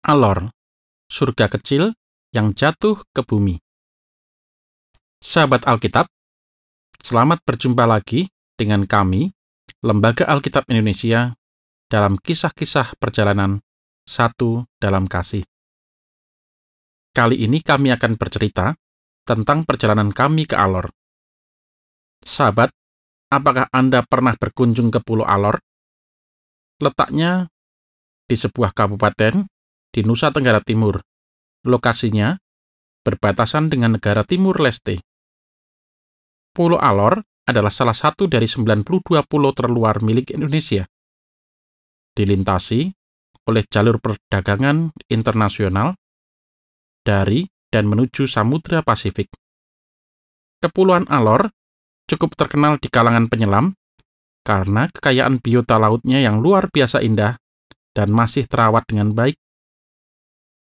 Alor, surga kecil yang jatuh ke bumi. Sahabat Alkitab, selamat berjumpa lagi dengan kami, Lembaga Alkitab Indonesia, dalam kisah-kisah perjalanan satu dalam kasih. Kali ini kami akan bercerita tentang perjalanan kami ke Alor. Sahabat, apakah Anda pernah berkunjung ke Pulau Alor? Letaknya di sebuah kabupaten di Nusa Tenggara Timur. Lokasinya berbatasan dengan negara Timur Leste. Pulau Alor adalah salah satu dari 92 pulau terluar milik Indonesia. Dilintasi oleh jalur perdagangan internasional dari dan menuju Samudra Pasifik. Kepulauan Alor cukup terkenal di kalangan penyelam karena kekayaan biota lautnya yang luar biasa indah dan masih terawat dengan baik.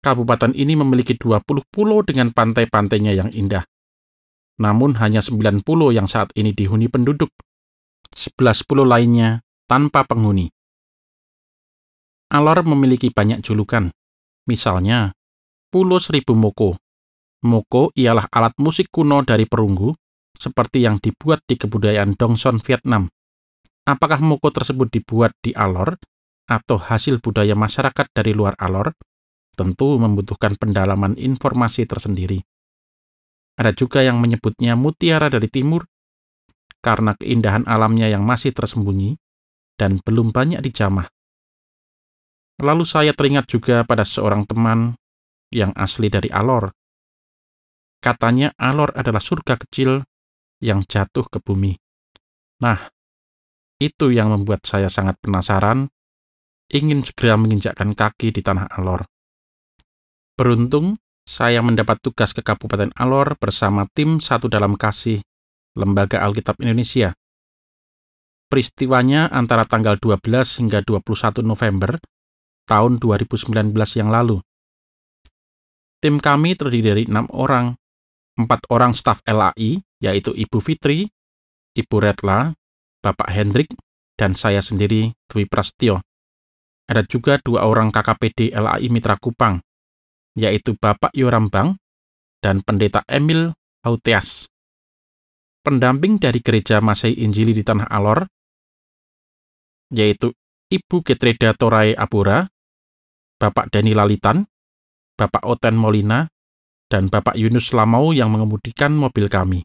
Kabupaten ini memiliki 20 pulau dengan pantai-pantainya yang indah. Namun hanya 9 pulau yang saat ini dihuni penduduk. 11 pulau lainnya tanpa penghuni. Alor memiliki banyak julukan. Misalnya, Pulau Seribu Moko. Moko ialah alat musik kuno dari perunggu, seperti yang dibuat di kebudayaan Dongson Vietnam. Apakah moko tersebut dibuat di Alor atau hasil budaya masyarakat dari luar alor, tentu membutuhkan pendalaman informasi tersendiri. Ada juga yang menyebutnya mutiara dari timur, karena keindahan alamnya yang masih tersembunyi dan belum banyak dijamah. Lalu saya teringat juga pada seorang teman yang asli dari Alor. Katanya Alor adalah surga kecil yang jatuh ke bumi. Nah, itu yang membuat saya sangat penasaran ingin segera menginjakkan kaki di tanah Alor. Beruntung, saya mendapat tugas ke Kabupaten Alor bersama tim Satu Dalam Kasih, Lembaga Alkitab Indonesia. Peristiwanya antara tanggal 12 hingga 21 November tahun 2019 yang lalu. Tim kami terdiri dari enam orang, empat orang staf LAI, yaitu Ibu Fitri, Ibu Retla, Bapak Hendrik, dan saya sendiri, Dwi Prastio. Ada juga dua orang KKPD LAI Mitra Kupang, yaitu Bapak Yorambang dan Pendeta Emil Hauteas. Pendamping dari Gereja Masai Injili di Tanah Alor, yaitu Ibu Getreda Torai Apura, Bapak Dani Lalitan, Bapak Oten Molina, dan Bapak Yunus Lamau yang mengemudikan mobil kami.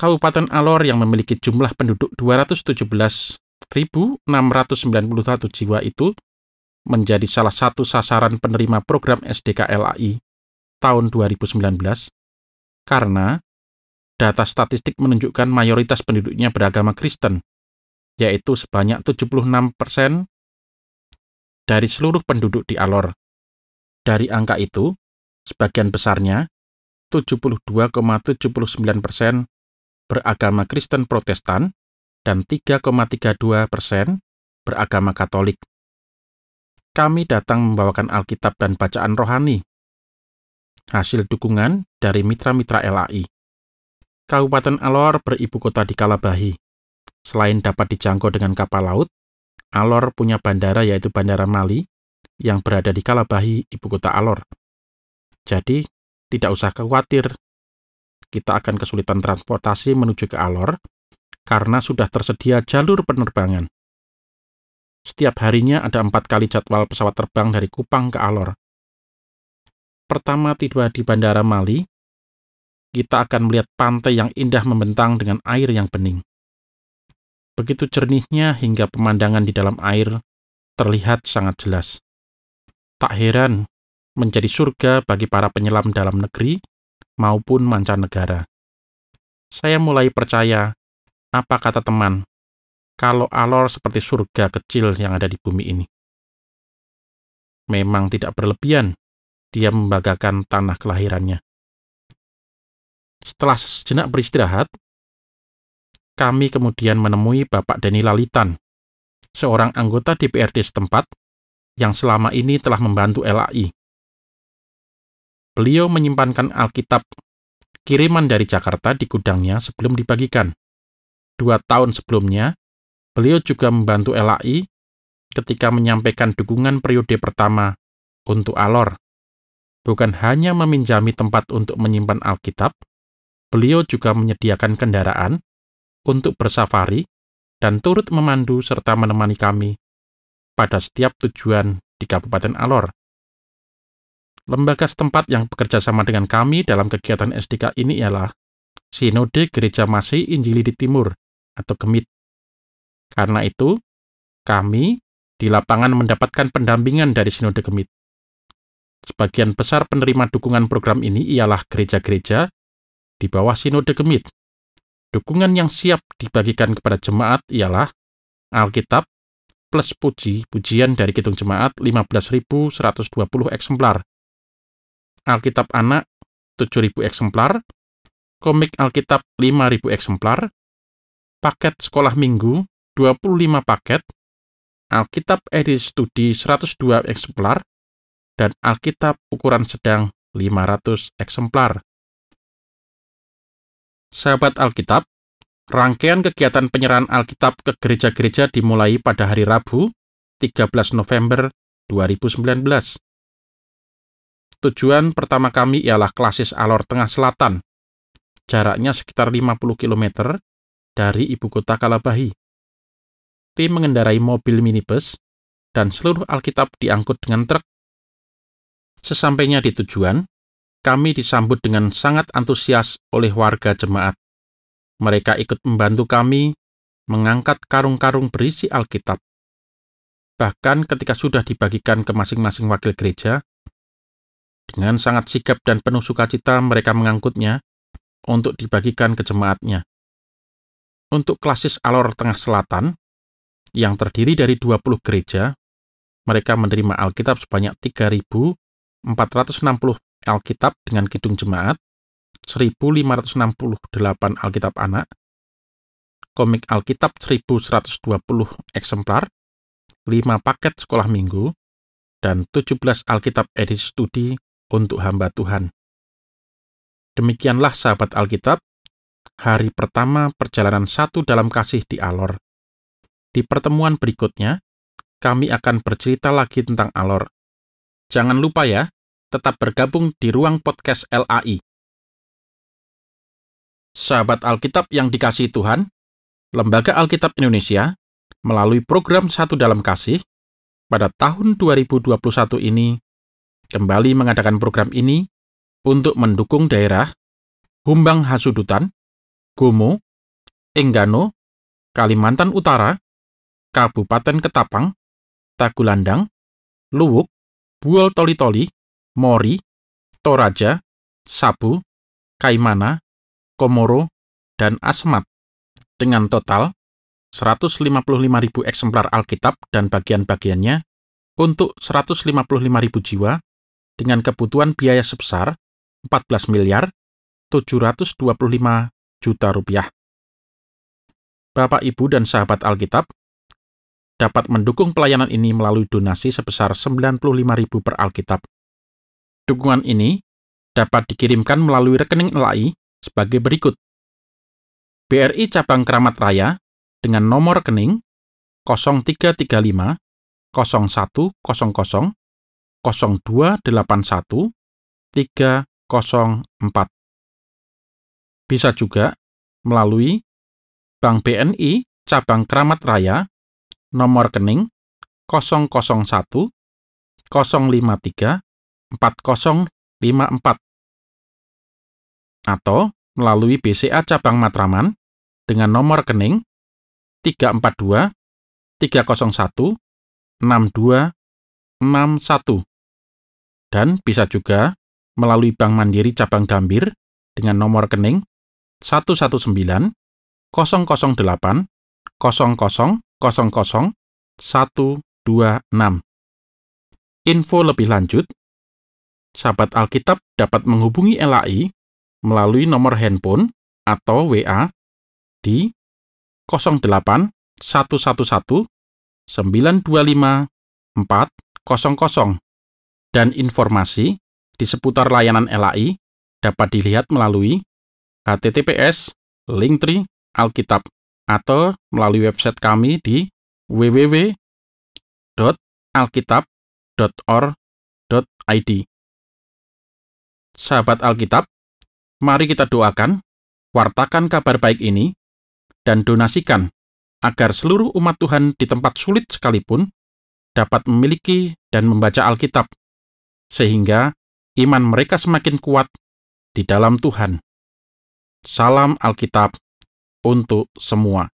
Kabupaten Alor yang memiliki jumlah penduduk 217 1.691 jiwa itu menjadi salah satu sasaran penerima program SDK LAI tahun 2019 karena data statistik menunjukkan mayoritas penduduknya beragama Kristen, yaitu sebanyak 76 persen dari seluruh penduduk di Alor. Dari angka itu, sebagian besarnya, 72,79 persen beragama Kristen Protestan dan 3,32 persen beragama Katolik. Kami datang membawakan Alkitab dan bacaan rohani, hasil dukungan dari mitra-mitra LAI. Kabupaten Alor beribu kota di Kalabahi. Selain dapat dijangkau dengan kapal laut, Alor punya bandara yaitu Bandara Mali yang berada di Kalabahi, ibu kota Alor. Jadi, tidak usah khawatir, kita akan kesulitan transportasi menuju ke Alor karena sudah tersedia jalur penerbangan. Setiap harinya ada empat kali jadwal pesawat terbang dari Kupang ke Alor. Pertama tiba di Bandara Mali, kita akan melihat pantai yang indah membentang dengan air yang bening. Begitu jernihnya hingga pemandangan di dalam air terlihat sangat jelas. Tak heran menjadi surga bagi para penyelam dalam negeri maupun mancanegara. Saya mulai percaya apa kata teman, kalau Alor seperti surga kecil yang ada di bumi ini? Memang tidak berlebihan, dia membagakan tanah kelahirannya. Setelah sejenak beristirahat, kami kemudian menemui Bapak Deni Lalitan, seorang anggota DPRD setempat yang selama ini telah membantu LAI. Beliau menyimpankan Alkitab kiriman dari Jakarta di gudangnya sebelum dibagikan dua tahun sebelumnya, beliau juga membantu LAI ketika menyampaikan dukungan periode pertama untuk Alor. Bukan hanya meminjami tempat untuk menyimpan Alkitab, beliau juga menyediakan kendaraan untuk bersafari dan turut memandu serta menemani kami pada setiap tujuan di Kabupaten Alor. Lembaga setempat yang bekerja sama dengan kami dalam kegiatan SDK ini ialah Sinode Gereja Masih Injili di Timur atau Gemit. Karena itu, kami di lapangan mendapatkan pendampingan dari Sinode Gemit. Sebagian besar penerima dukungan program ini ialah gereja-gereja di bawah Sinode Gemit. Dukungan yang siap dibagikan kepada jemaat ialah Alkitab plus puji, pujian dari Kidung Jemaat 15.120 eksemplar. Alkitab Anak 7.000 eksemplar, komik Alkitab 5.000 eksemplar, paket sekolah minggu 25 paket, Alkitab edisi studi 102 eksemplar, dan Alkitab ukuran sedang 500 eksemplar. Sahabat Alkitab, rangkaian kegiatan penyerahan Alkitab ke gereja-gereja dimulai pada hari Rabu, 13 November 2019. Tujuan pertama kami ialah klasis Alor Tengah Selatan, jaraknya sekitar 50 km dari ibu kota Kalabahi. Tim mengendarai mobil minibus dan seluruh Alkitab diangkut dengan truk. Sesampainya di tujuan, kami disambut dengan sangat antusias oleh warga jemaat. Mereka ikut membantu kami mengangkat karung-karung berisi Alkitab. Bahkan ketika sudah dibagikan ke masing-masing wakil gereja, dengan sangat sigap dan penuh sukacita mereka mengangkutnya untuk dibagikan ke jemaatnya. Untuk klasis Alor Tengah Selatan, yang terdiri dari 20 gereja, mereka menerima Alkitab sebanyak 3.460 Alkitab dengan kidung jemaat, 1.568 Alkitab anak, komik Alkitab 1.120 eksemplar, 5 paket sekolah minggu, dan 17 Alkitab edisi studi untuk hamba Tuhan. Demikianlah sahabat Alkitab, hari pertama perjalanan satu dalam kasih di Alor. Di pertemuan berikutnya, kami akan bercerita lagi tentang Alor. Jangan lupa ya, tetap bergabung di ruang podcast LAI. Sahabat Alkitab yang dikasih Tuhan, Lembaga Alkitab Indonesia melalui program Satu Dalam Kasih pada tahun 2021 ini kembali mengadakan program ini untuk mendukung daerah Humbang Hasudutan, Gomo, Enggano, Kalimantan Utara, Kabupaten Ketapang, Tagulandang, Luwuk, Buol Toli-Toli, Mori, Toraja, Sabu, Kaimana, Komoro, dan Asmat dengan total 155.000 eksemplar Alkitab dan bagian-bagiannya untuk 155.000 jiwa dengan kebutuhan biaya sebesar 14 miliar 725 juta rupiah. Bapak, Ibu, dan sahabat Alkitab dapat mendukung pelayanan ini melalui donasi sebesar 95.000 per Alkitab. Dukungan ini dapat dikirimkan melalui rekening LAI sebagai berikut. BRI Cabang Keramat Raya dengan nomor rekening 0335 0100 0281 304. Bisa juga melalui Bank BNI Cabang Keramat Raya nomor rekening 001 053 4054 atau melalui BCA Cabang Matraman dengan nomor rekening 342 301 62 61 dan bisa juga melalui Bank Mandiri Cabang Gambir dengan nomor rekening 119 008 00 126. Info lebih lanjut, sahabat Alkitab dapat menghubungi LAI melalui nomor handphone atau WA di 08 111 925 4 00 dan informasi di seputar layanan LAI dapat dilihat melalui https linktree alkitab atau melalui website kami di www.lai.org www.alkitab.org.id Sahabat Alkitab, mari kita doakan, wartakan kabar baik ini, dan donasikan agar seluruh umat Tuhan di tempat sulit sekalipun dapat memiliki dan membaca Alkitab, sehingga iman mereka semakin kuat di dalam Tuhan. Salam Alkitab untuk semua.